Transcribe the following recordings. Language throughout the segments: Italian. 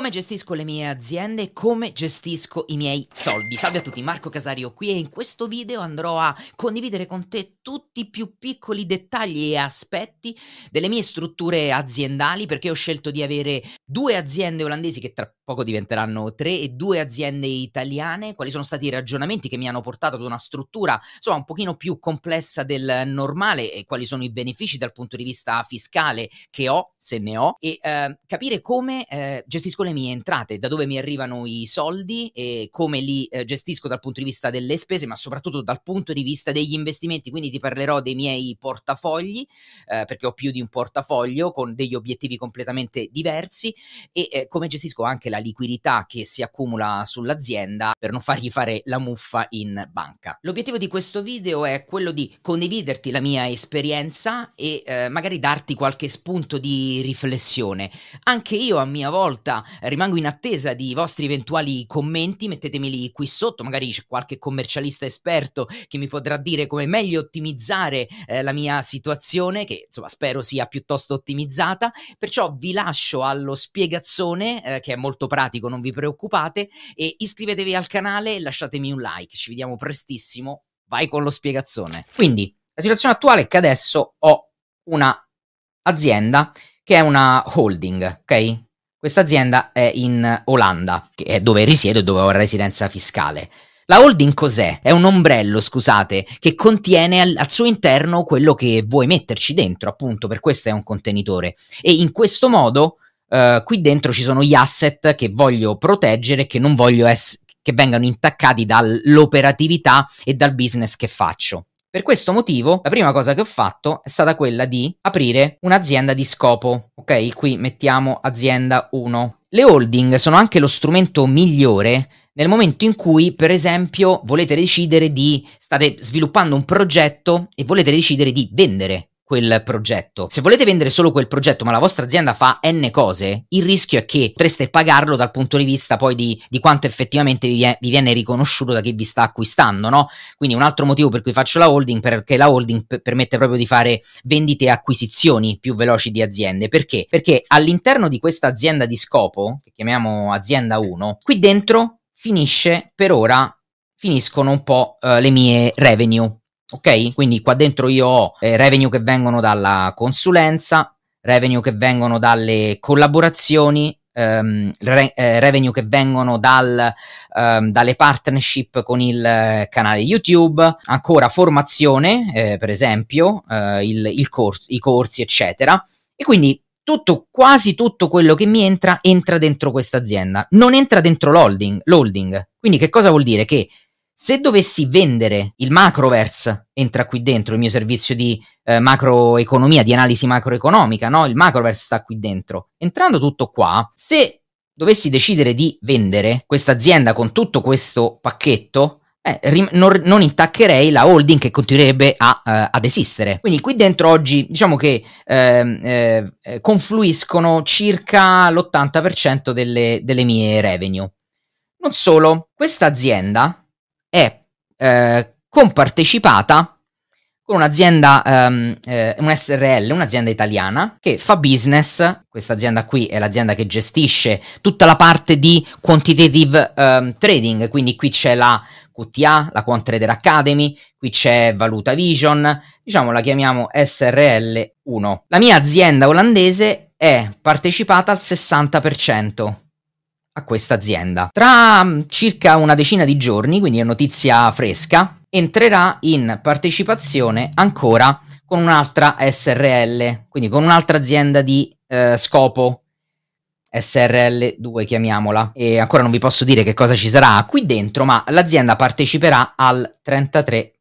come gestisco le mie aziende e come gestisco i miei soldi. Salve a tutti, Marco Casario qui e in questo video andrò a condividere con te tutti i più piccoli dettagli e aspetti delle mie strutture aziendali perché ho scelto di avere due aziende olandesi che tra poco diventeranno tre e due aziende italiane. Quali sono stati i ragionamenti che mi hanno portato ad una struttura insomma un pochino più complessa del normale e quali sono i benefici dal punto di vista fiscale che ho, se ne ho, e eh, capire come eh, gestisco le mie entrate, da dove mi arrivano i soldi e come li eh, gestisco dal punto di vista delle spese, ma soprattutto dal punto di vista degli investimenti. Quindi ti parlerò dei miei portafogli, eh, perché ho più di un portafoglio con degli obiettivi completamente diversi e eh, come gestisco anche la liquidità che si accumula sull'azienda per non fargli fare la muffa in banca. L'obiettivo di questo video è quello di condividerti la mia esperienza e eh, magari darti qualche spunto di riflessione. Anche io a mia volta rimango in attesa di vostri eventuali commenti, mettetemeli qui sotto, magari c'è qualche commercialista esperto che mi potrà dire come meglio ottimizzare eh, la mia situazione, che insomma spero sia piuttosto ottimizzata, perciò vi lascio allo spiegazzone eh, che è molto pratico, non vi preoccupate, e iscrivetevi al canale e lasciatemi un like, ci vediamo prestissimo, vai con lo spiegazzone. Quindi, la situazione attuale è che adesso ho una azienda che è una holding, ok? Questa azienda è in Olanda, che è dove risiedo e dove ho residenza fiscale. La holding cos'è? È un ombrello, scusate, che contiene al, al, suo interno quello che vuoi metterci dentro, appunto, per questo è un contenitore. E in questo modo uh, qui dentro ci sono gli asset che voglio proteggere, che non voglio ess- che vengano intaccati dall'operatività e dal business che faccio. Per questo motivo, la prima cosa che ho fatto è stata quella di aprire un'azienda di scopo. Ok, qui mettiamo azienda 1. Le holding sono anche lo strumento migliore nel momento in cui, per esempio, volete decidere di state sviluppando un progetto e volete decidere di vendere quel progetto. Se volete vendere solo quel progetto, ma la vostra azienda fa n cose, il rischio è che potreste pagarlo dal punto di vista poi di, di quanto effettivamente vi, è, vi, viene riconosciuto da chi vi sta acquistando, no? Quindi un altro motivo per cui faccio la holding, perché la holding p- permette proprio di fare vendite e acquisizioni più veloci di aziende. Perché? Perché all'interno di questa azienda di scopo, che chiamiamo azienda 1, qui dentro finisce per ora finiscono un po' uh, le mie revenue Ok? Quindi qua dentro io ho eh, revenue che vengono dalla consulenza, revenue che vengono dalle collaborazioni, ehm, re- eh, revenue che vengono dal, ehm, dalle partnership con il eh, canale YouTube, ancora formazione, eh, per esempio, eh, il, il cor- i corsi, eccetera. E quindi tutto, quasi tutto quello che mi entra entra dentro questa azienda, non entra dentro l'holding, l'holding. Quindi che cosa vuol dire? Che se dovessi vendere il Macroverse, entra qui dentro il mio servizio di eh, macroeconomia, di analisi macroeconomica, no? Il Macroverse sta qui dentro. Entrando tutto qua, se dovessi decidere di vendere questa azienda con tutto questo pacchetto, eh, rim- non, non, intaccherei la holding che continuerebbe a, uh, ad esistere. Quindi qui dentro oggi diciamo che ehm, eh, eh, confluiscono circa l'80% delle, delle mie revenue. Non solo, questa azienda è eh, compartecipata con un'azienda, um, eh, un SRL, un'azienda italiana che fa business. Questa azienda qui è l'azienda che gestisce tutta la parte di quantitative um, trading, quindi qui c'è la QTA, la Quant Trader Academy, qui c'è Valuta Vision, diciamo la chiamiamo SRL 1. La mia azienda olandese è partecipata al 60% a questa azienda. Tra mm, circa una decina di giorni, quindi è notizia fresca, entrerà in partecipazione ancora con un'altra SRL, quindi con un'altra azienda di eh, scopo. SRL2 chiamiamola e ancora non vi posso dire che cosa ci sarà qui dentro ma l'azienda parteciperà al 33%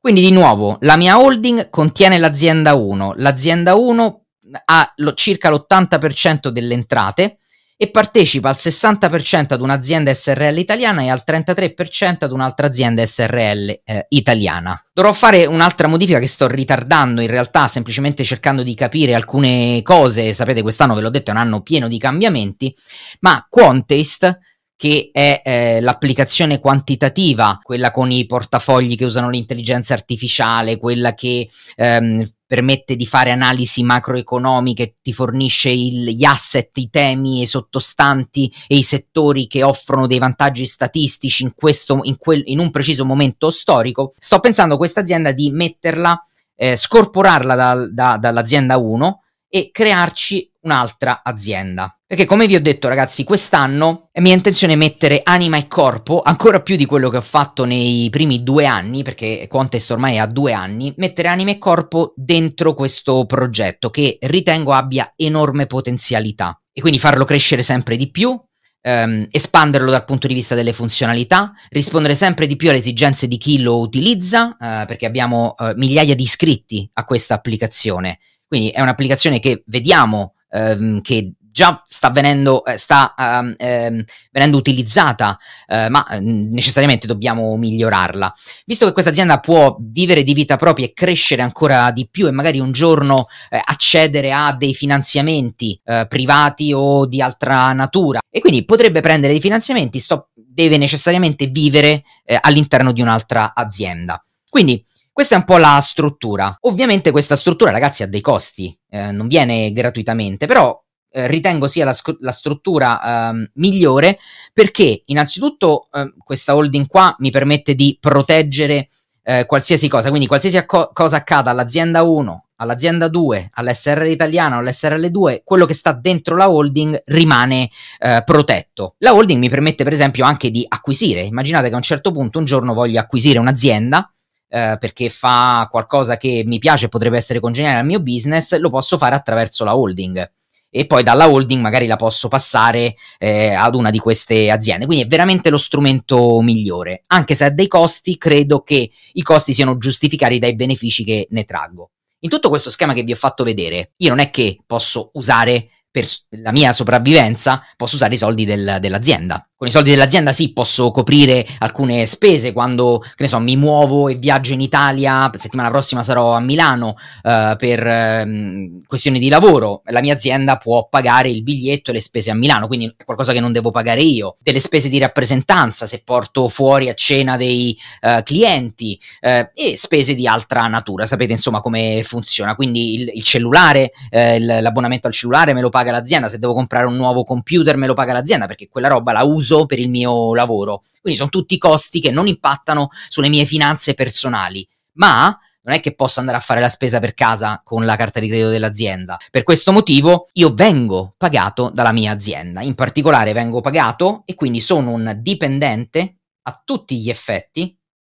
quindi di nuovo la mia holding contiene l'azienda 1 l'azienda 1 ha lo, circa l'80% delle entrate e partecipa al 60% ad un'azienda SRL italiana e al 33% ad un'altra azienda SRL eh, italiana. Dovrò fare un'altra modifica che sto ritardando in realtà, semplicemente cercando di capire alcune cose. Sapete, quest'anno ve l'ho detto, è un anno pieno di cambiamenti, ma Quantest che è eh, l'applicazione quantitativa, quella con i portafogli che usano l'intelligenza artificiale, quella che ehm, permette di fare analisi macroeconomiche, ti fornisce il, gli asset, i temi, i sottostanti e i settori che offrono dei vantaggi statistici in, questo, in, quel, in un preciso momento storico. Sto pensando a questa azienda di metterla, eh, scorporarla da, da, dall'azienda 1 e crearci un'altra azienda. Perché come vi ho detto ragazzi, quest'anno è mia intenzione mettere anima e corpo, ancora più di quello che ho fatto nei primi due anni, perché Contest ormai ha due anni, mettere anima e corpo dentro questo progetto che ritengo abbia enorme potenzialità. E quindi farlo crescere sempre di più, ehm, espanderlo dal punto di vista delle funzionalità, rispondere sempre di più alle esigenze di chi lo utilizza, eh, perché abbiamo eh, migliaia di iscritti a questa applicazione quindi è un'applicazione che vediamo ehm, che già sta venendo, eh, sta, uh, ehm, venendo utilizzata, uh, ma mm, necessariamente dobbiamo migliorarla. Visto che questa azienda può vivere di vita propria e crescere ancora di più e magari un giorno eh, accedere a dei finanziamenti eh, privati o di altra natura e quindi potrebbe prendere dei finanziamenti, sto, deve necessariamente vivere eh, all'interno di un'altra azienda. Quindi questa è un po' la struttura. Ovviamente questa struttura, ragazzi, ha dei costi, eh, non viene gratuitamente, però eh, ritengo sia la, sc- la struttura eh, migliore perché innanzitutto ehm, questa holding qua mi permette di proteggere eh, qualsiasi cosa, quindi qualsiasi acco- cosa accada all'azienda 1, all'azienda 2, all'SRL italiana o all'SRL 2, quello che sta dentro la holding rimane eh, protetto. La holding mi permette per esempio anche di acquisire, immaginate che a un certo punto un giorno voglio acquisire un'azienda, eh, perché fa qualcosa che mi piace e potrebbe essere congeniale al mio business, lo posso fare attraverso la holding. E poi dalla holding magari la posso passare eh, ad una di queste aziende. Quindi è veramente lo strumento migliore. Anche se ha dei costi, credo che i costi siano giustificati dai benefici che ne traggo. In tutto questo schema che vi ho fatto vedere, io non è che posso usare per la mia sopravvivenza posso usare i soldi del, dell'azienda. Con i soldi dell'azienda sì, posso coprire alcune spese quando, che ne so, mi muovo e viaggio in Italia, settimana prossima sarò a Milano uh, per uh, questioni di lavoro, la mia azienda può pagare il biglietto e le spese a Milano, quindi è qualcosa che non devo pagare io. Delle spese di rappresentanza, se porto fuori a cena dei uh, clienti eh, e spese di altra natura, sapete insomma come funziona, quindi il, il cellulare, l'abbonamento al cellulare me lo paga l'azienda, se devo comprare un nuovo computer me lo paga l'azienda perché quella roba la uso per il mio lavoro. Quindi sono tutti costi che non impattano sulle mie finanze personali, ma non è che posso andare a fare la spesa per casa con la carta di credito dell'azienda. Per questo motivo io vengo pagato dalla mia azienda, in particolare vengo pagato e quindi sono un dipendente a tutti gli effetti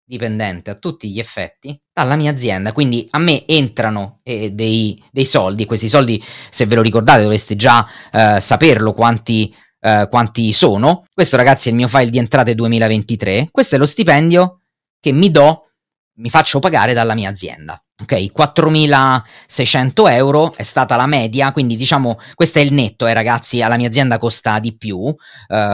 dipendente a tutti gli effetti dalla mia azienda. Quindi a me entrano eh, dei, dei, soldi. Questi soldi, se ve lo ricordate, dovreste già eh, saperlo quanti eh, quanti sono. Questo ragazzi è il mio file di entrate 2023. Questo è lo stipendio che mi do, mi faccio pagare dalla mia azienda. Ok, 4.600 euro è stata la media, quindi diciamo questo è il netto, eh, ragazzi, alla mia azienda costa di più, uh,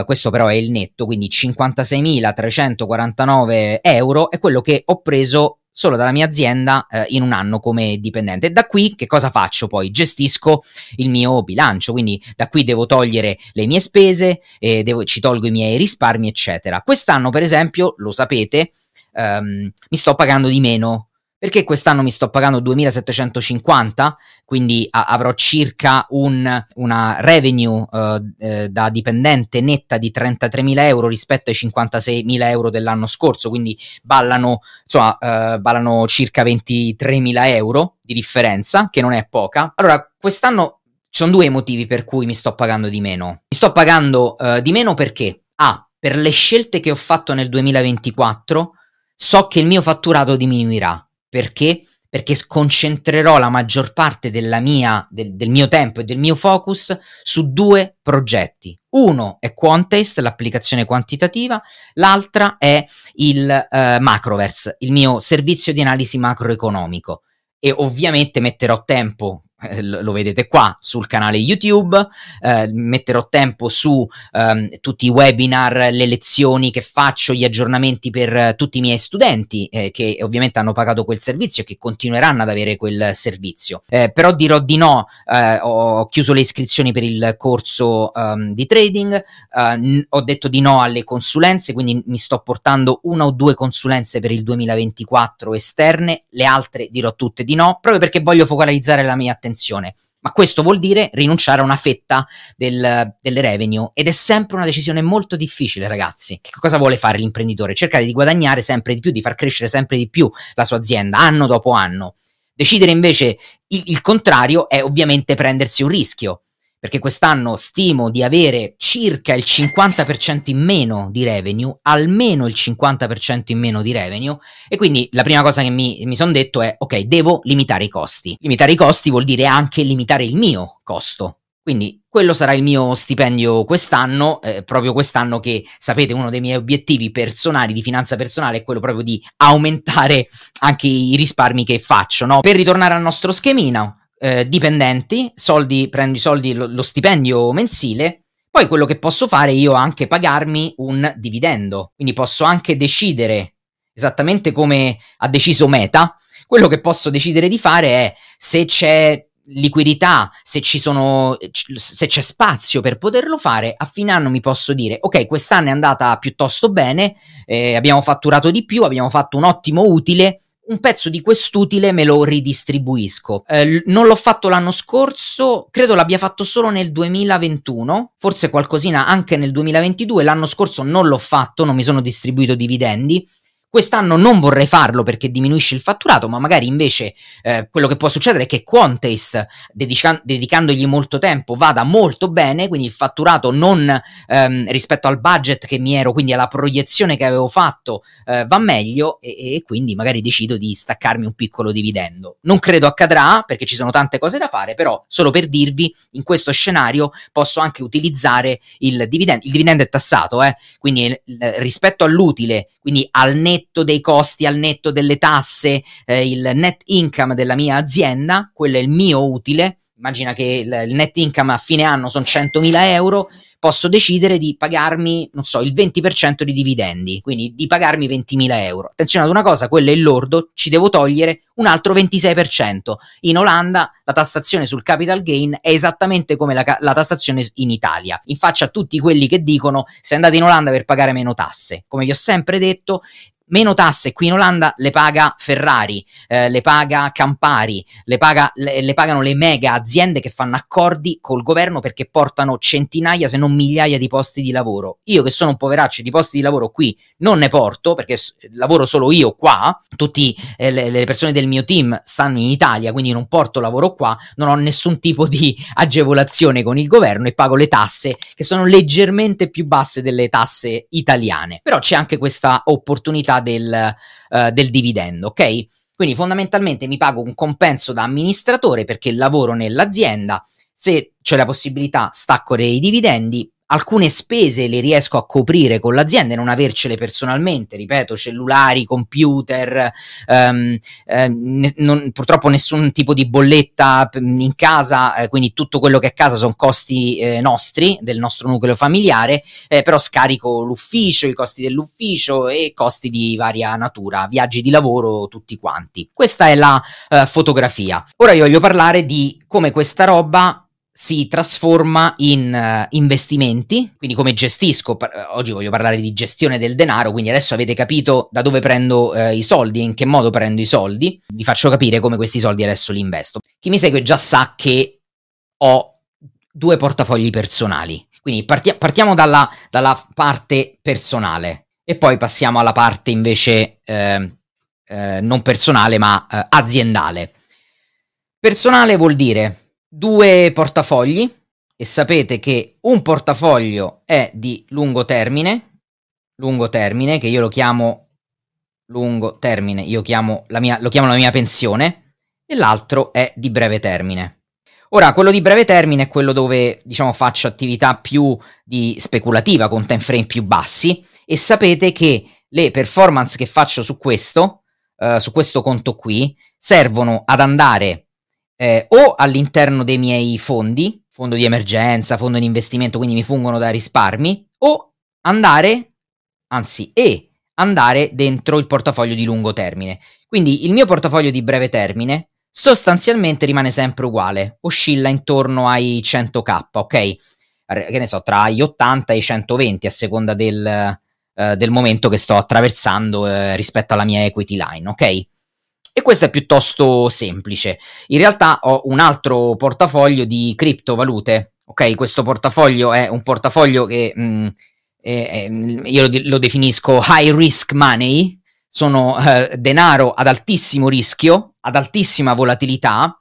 questo però è il netto, quindi 56.349 euro è quello che ho preso solo dalla mia azienda eh, in un anno come dipendente. Da qui che cosa faccio poi? Gestisco il mio bilancio, quindi da qui devo togliere le mie spese, eh, devo, ci tolgo i miei risparmi, eccetera. Quest'anno, per esempio, lo sapete, ehm, mi sto pagando di meno perché quest'anno mi sto pagando 2750, quindi a- avrò circa un, una revenue uh, eh, da dipendente netta di 33.000 euro rispetto ai 56.000 euro dell'anno scorso, quindi ballano, insomma, uh, ballano circa 23.000 euro di differenza, che non è poca. Allora, quest'anno ci sono due motivi per cui mi sto pagando di meno. Mi sto pagando uh, di meno perché, A, per le scelte che ho fatto nel 2024, so che il mio fatturato diminuirà perché? Perché concentrerò la maggior parte mia, del, del mio tempo e del mio focus su due progetti. Uno è Quantest, l'applicazione quantitativa, l'altra è il uh, Macroverse, il mio servizio di analisi macroeconomico. E ovviamente metterò tempo eh, lo vedete qua sul canale YouTube, eh, metterò tempo su ehm, tutti i webinar, le lezioni che faccio, gli aggiornamenti per eh, tutti i miei studenti eh, che ovviamente hanno pagato quel servizio e che continueranno ad avere quel servizio. Eh, però dirò di no, eh, ho chiuso le iscrizioni per il corso um, di trading, n- ho detto di no alle consulenze, quindi mi sto portando una o due consulenze per il 2024 esterne, le altre dirò tutte di no, proprio perché voglio focalizzare la mia attenzione. Ma questo vuol dire rinunciare a una fetta del, del, revenue ed è sempre una decisione molto difficile, ragazzi. Che cosa vuole fare l'imprenditore? Cercare di guadagnare sempre di più, di far crescere sempre di più la sua azienda, anno dopo anno. Decidere invece il, il contrario è ovviamente prendersi un rischio perché quest'anno stimo di avere circa il 50% in meno di revenue, almeno il 50% in meno di revenue, e quindi la prima cosa che mi, mi sono detto è, ok, devo limitare i costi. Limitare i costi vuol dire anche limitare il mio costo. Quindi quello sarà il mio stipendio quest'anno, eh, proprio quest'anno che sapete uno dei miei obiettivi personali di finanza personale è quello proprio di aumentare anche i risparmi che faccio. No? Per ritornare al nostro schemino, eh, dipendenti, soldi, prendo i soldi, lo, lo stipendio mensile, poi quello che posso fare io è anche pagarmi un dividendo, quindi posso anche decidere, esattamente come ha deciso Meta, quello che posso decidere di fare è se c'è liquidità, se sono se c'è spazio per poterlo fare, a fine anno mi posso dire ok, quest'anno è andata piuttosto bene, eh, abbiamo fatturato di più, abbiamo fatto un ottimo utile, un pezzo di quest'utile me lo ridistribuisco. Eh, non l'ho fatto l'anno scorso, credo l'abbia fatto solo nel 2021, forse qualcosina anche nel 2022, l'anno scorso non l'ho fatto, non mi sono distribuito dividendi Quest'anno non vorrei farlo perché diminuisce il fatturato, ma magari invece eh, quello che può succedere è che Quantest, dedica- dedicandogli molto tempo, vada molto bene, quindi il fatturato non ehm, rispetto al budget che mi ero, quindi alla proiezione che avevo fatto, eh, va meglio e-, e quindi magari decido di staccarmi un piccolo dividendo. Non credo accadrà perché ci sono tante cose da fare, però solo per dirvi, in questo scenario posso anche utilizzare il dividendo. Il dividendo è tassato, eh? quindi eh, rispetto all'utile, quindi al netto netto dei costi, al netto delle tasse, eh, il net income della mia azienda, quello è il mio utile. Immagina che il, il net income a fine anno sono 100.000 euro, posso decidere di pagarmi, non so, il 20% di dividendi, quindi di pagarmi 20.000 euro. Attenzione ad una cosa, quello è il lordo, ci devo togliere un altro 26%. In Olanda la tassazione sul capital gain è esattamente come la, la tassazione in Italia. In faccia a tutti quelli che dicono se andate in Olanda per pagare meno tasse. Come vi ho sempre detto, meno tasse qui in Olanda le paga Ferrari, eh, le paga Campari, le, paga, le, le, pagano le mega aziende che fanno accordi col governo perché portano centinaia se non migliaia di posti di lavoro. Io che sono un poveraccio di posti di lavoro qui non ne porto perché s- lavoro solo io qua, tutte eh, le, le, persone del mio team stanno in Italia quindi non porto lavoro qua, non ho nessun tipo di agevolazione con il governo e pago le tasse che sono leggermente più basse delle tasse italiane. Però c'è anche questa opportunità del, uh, del dividendo, ok? Quindi fondamentalmente mi pago un compenso da amministratore perché lavoro nell'azienda, se c'è la possibilità stacco dei dividendi, alcune spese le riesco a coprire con l'azienda e non avercele personalmente, ripeto, cellulari, computer, um, eh, ne, non, purtroppo nessun tipo di bolletta in casa, eh, quindi tutto quello che è a casa sono costi eh, nostri, del nostro nucleo familiare, eh, però scarico l'ufficio, i costi dell'ufficio e costi di varia natura, viaggi di lavoro, tutti quanti. Questa è la eh, fotografia. Ora io voglio parlare di come questa roba si trasforma in uh, investimenti, quindi come gestisco, par- oggi voglio parlare di gestione del denaro, quindi adesso avete capito da dove prendo uh, i soldi e in che modo prendo i soldi, vi faccio capire come questi soldi adesso li investo. Chi mi segue già sa che ho due portafogli personali, quindi parti- partiamo dalla, dalla, parte personale e poi passiamo alla parte invece eh, eh, non personale ma eh, aziendale. Personale vuol dire due portafogli e sapete che un portafoglio è di lungo termine, lungo termine, che io lo chiamo lungo termine, io chiamo la mia, lo chiamo la mia pensione, e l'altro è di breve termine. Ora, quello di breve termine è quello dove, diciamo, faccio attività più di speculativa, con time frame più bassi, e sapete che le performance che faccio su questo, uh, su questo conto qui, servono ad andare eh, o all'interno dei miei fondi, fondo di emergenza, fondo di investimento, quindi mi fungono da risparmi, o andare, anzi, e andare dentro il portafoglio di lungo termine. Quindi il mio portafoglio di breve termine sostanzialmente rimane sempre uguale, oscilla intorno ai 100k, ok? Che ne so, tra gli 80 e i 120 a seconda del, eh, del momento che sto attraversando eh, rispetto alla mia equity line, ok? E questo è piuttosto semplice. In realtà ho un altro portafoglio di criptovalute, ok? Questo portafoglio è un portafoglio che mh, mm, è, è, io lo, lo, definisco high risk money, sono eh, denaro ad altissimo rischio, ad altissima volatilità,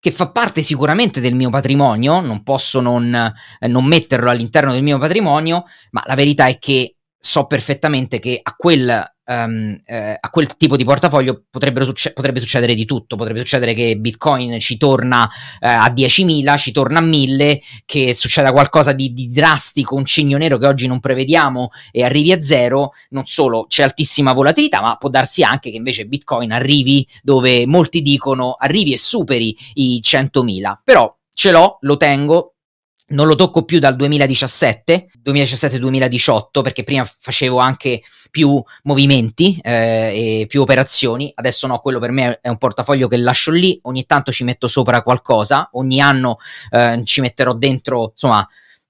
che fa parte sicuramente del mio patrimonio, non posso non, eh, non metterlo all'interno del mio patrimonio, ma la verità è che so perfettamente che a quel um, eh, a quel tipo di portafoglio succe- potrebbe succedere di tutto, potrebbe succedere che Bitcoin ci torna eh, a 10.000, ci torna a 1.000, che succeda qualcosa di, di, drastico, un cigno nero che oggi non prevediamo e arrivi a zero, non solo c'è altissima volatilità, ma può darsi anche che invece Bitcoin arrivi dove molti dicono arrivi e superi i 100.000, però ce l'ho, lo tengo, non lo tocco più dal 2017, 2017-2018, perché prima facevo anche più movimenti eh, e più operazioni. Adesso no, quello per me è un portafoglio che lascio lì, ogni tanto ci metto sopra qualcosa, ogni anno eh, ci metterò dentro, insomma,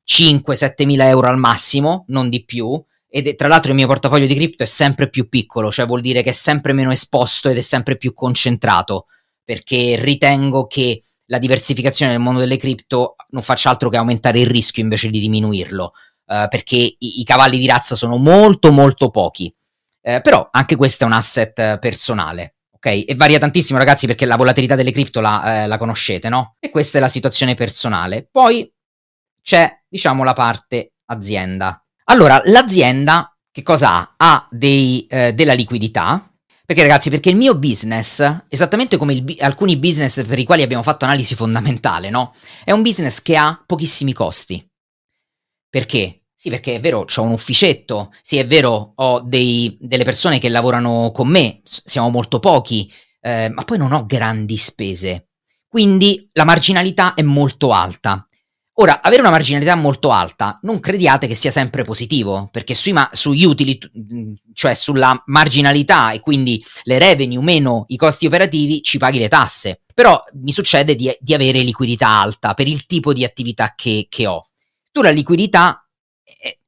5-7 mila euro al massimo, non di più. E tra l'altro il mio portafoglio di cripto è sempre più piccolo, cioè vuol dire che è sempre meno esposto ed è sempre più concentrato, perché ritengo che la diversificazione nel mondo delle cripto non faccia altro che aumentare il rischio invece di diminuirlo, uh, perché i, i, cavalli di razza sono molto molto pochi. Uh, però anche questo è un asset personale, ok? E varia tantissimo ragazzi perché la volatilità delle cripto la, eh, la conoscete, no? E questa è la situazione personale. Poi c'è, diciamo, la parte azienda. Allora, l'azienda che cosa ha? Ha dei, eh, della liquidità, perché ragazzi, perché il mio business, esattamente come il, alcuni business per i quali abbiamo fatto analisi fondamentale, no? È un business che ha pochissimi costi. Perché? Sì, perché è vero, ho un ufficetto, sì, è vero, ho dei, delle persone che lavorano con me, siamo molto pochi, eh, ma poi non ho grandi spese. Quindi la marginalità è molto alta. Ora, avere una marginalità molto alta non crediate che sia sempre positivo, perché sui ma- sugli utili, cioè sulla marginalità e quindi le revenue meno i costi operativi, ci paghi le tasse. Però mi succede di, di avere liquidità alta per il tipo di attività che, che ho. Tu la liquidità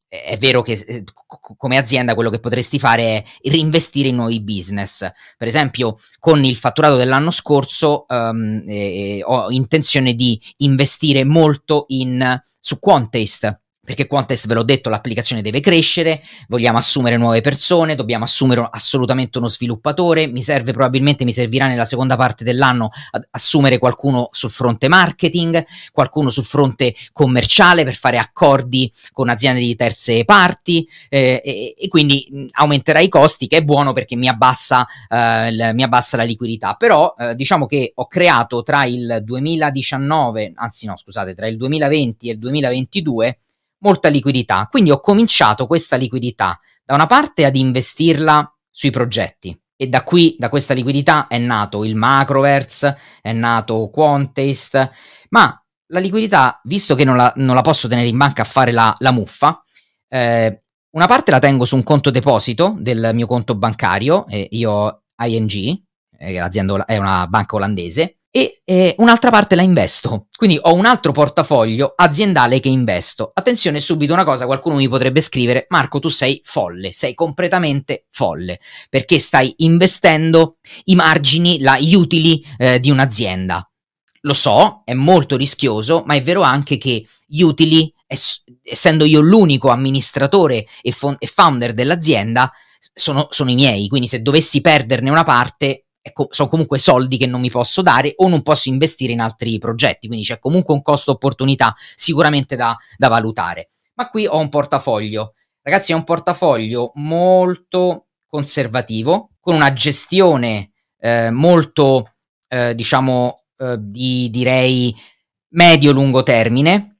è vero che eh, come azienda quello che potresti fare è reinvestire in nuovi business. Per esempio, con il fatturato dell'anno scorso um, eh, ho intenzione di investire molto in, su Quantest perché Quantest, ve l'ho detto, l'applicazione deve crescere, vogliamo assumere nuove persone, dobbiamo assumere assolutamente uno sviluppatore, mi serve probabilmente, mi servirà nella seconda parte dell'anno assumere qualcuno sul fronte marketing, qualcuno sul fronte commerciale per fare accordi con aziende di terze parti eh, e, e, quindi aumenterà i costi, che è buono perché mi abbassa, eh, l- mi abbassa la liquidità, però eh, diciamo che ho creato tra il 2019, anzi no scusate, tra il 2020 e il 2022 molta liquidità. Quindi ho cominciato questa liquidità da una parte ad investirla sui progetti. E da qui, da questa liquidità, è nato il Macroverse, è nato Quantest, ma la liquidità, visto che non la, non la posso tenere in banca a fare la, la muffa, eh, una parte la tengo su un conto deposito del mio conto bancario, eh, io ho ING, eh, l'azienda è una banca olandese, e eh, un'altra parte la investo. Quindi ho un altro portafoglio aziendale che investo. Attenzione subito una cosa, qualcuno mi potrebbe scrivere, Marco tu sei folle, sei completamente folle, perché stai investendo i margini, la, utili eh, di un'azienda. Lo so, è molto rischioso, ma è vero anche che gli utili, ess- essendo io l'unico amministratore e, fo- e founder dell'azienda, sono, sono i miei, quindi se dovessi perderne una parte co- sono comunque soldi che non mi posso dare o non posso investire in altri progetti, quindi c'è comunque un costo opportunità sicuramente da, da valutare. Ma qui ho un portafoglio, ragazzi, è un portafoglio molto conservativo, con una gestione eh, molto, eh, diciamo, eh, di, direi medio-lungo termine,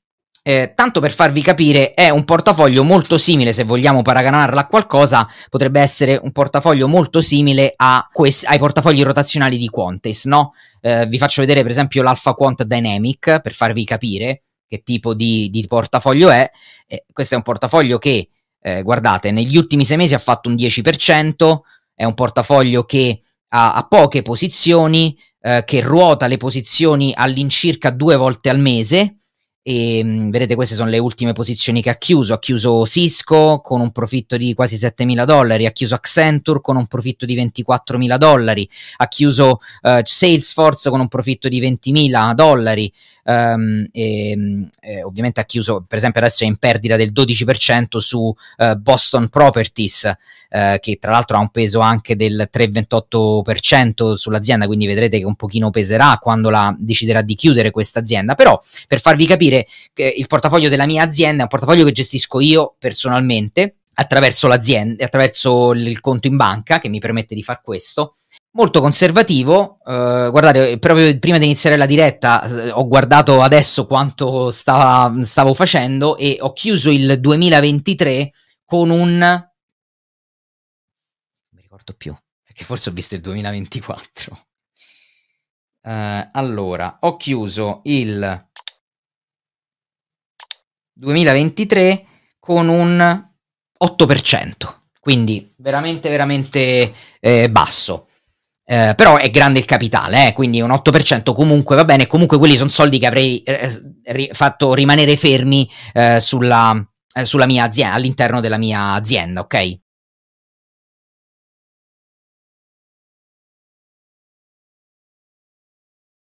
eh, tanto per farvi capire, è un portafoglio molto simile, se vogliamo paragonarla a qualcosa, potrebbe essere un portafoglio molto simile quest- ai portafogli rotazionali di Quantis, no? Eh, vi faccio vedere per esempio l'Alpha Quant Dynamic per farvi capire che tipo di, di portafoglio è. Eh, questo è un portafoglio che, eh, guardate, negli ultimi sei mesi ha fatto un 10%, è un portafoglio che ha, ha poche posizioni, eh, che ruota le posizioni all'incirca due volte al mese e mh, vedete queste sono le ultime posizioni che ha chiuso. Ha chiuso Cisco con un profitto di quasi 7.000 dollari ha chiuso Accenture con un profitto di 24.000 dollari ha chiuso uh, Salesforce con un profitto di 20.000 dollari um, e, e, ovviamente ha chiuso per esempio adesso è in perdita del 12% su uh, Boston Properties uh, che tra l'altro ha un peso anche del 3,28% sull'azienda quindi vedrete che un pochino peserà quando la deciderà di chiudere questa azienda. Però per farvi capire dire che il portafoglio della mia azienda è un portafoglio che gestisco io personalmente attraverso l'azienda, attraverso il conto in banca che mi permette di fare questo. Molto conservativo, uh, guardate, proprio prima di iniziare la diretta ho guardato adesso quanto stava, stavo facendo e ho chiuso il 2023 con un... non mi ricordo più, perché forse ho visto il 2024. Uh, eh, allora, ho chiuso il 2023 con un 8%, quindi veramente veramente eh, basso. Eh, però è grande il capitale, eh, quindi un 8% comunque va bene, comunque quelli sono soldi che avrei eh, ri- fatto rimanere fermi eh, sulla, eh, sulla mia azienda, all'interno della mia azienda, ok?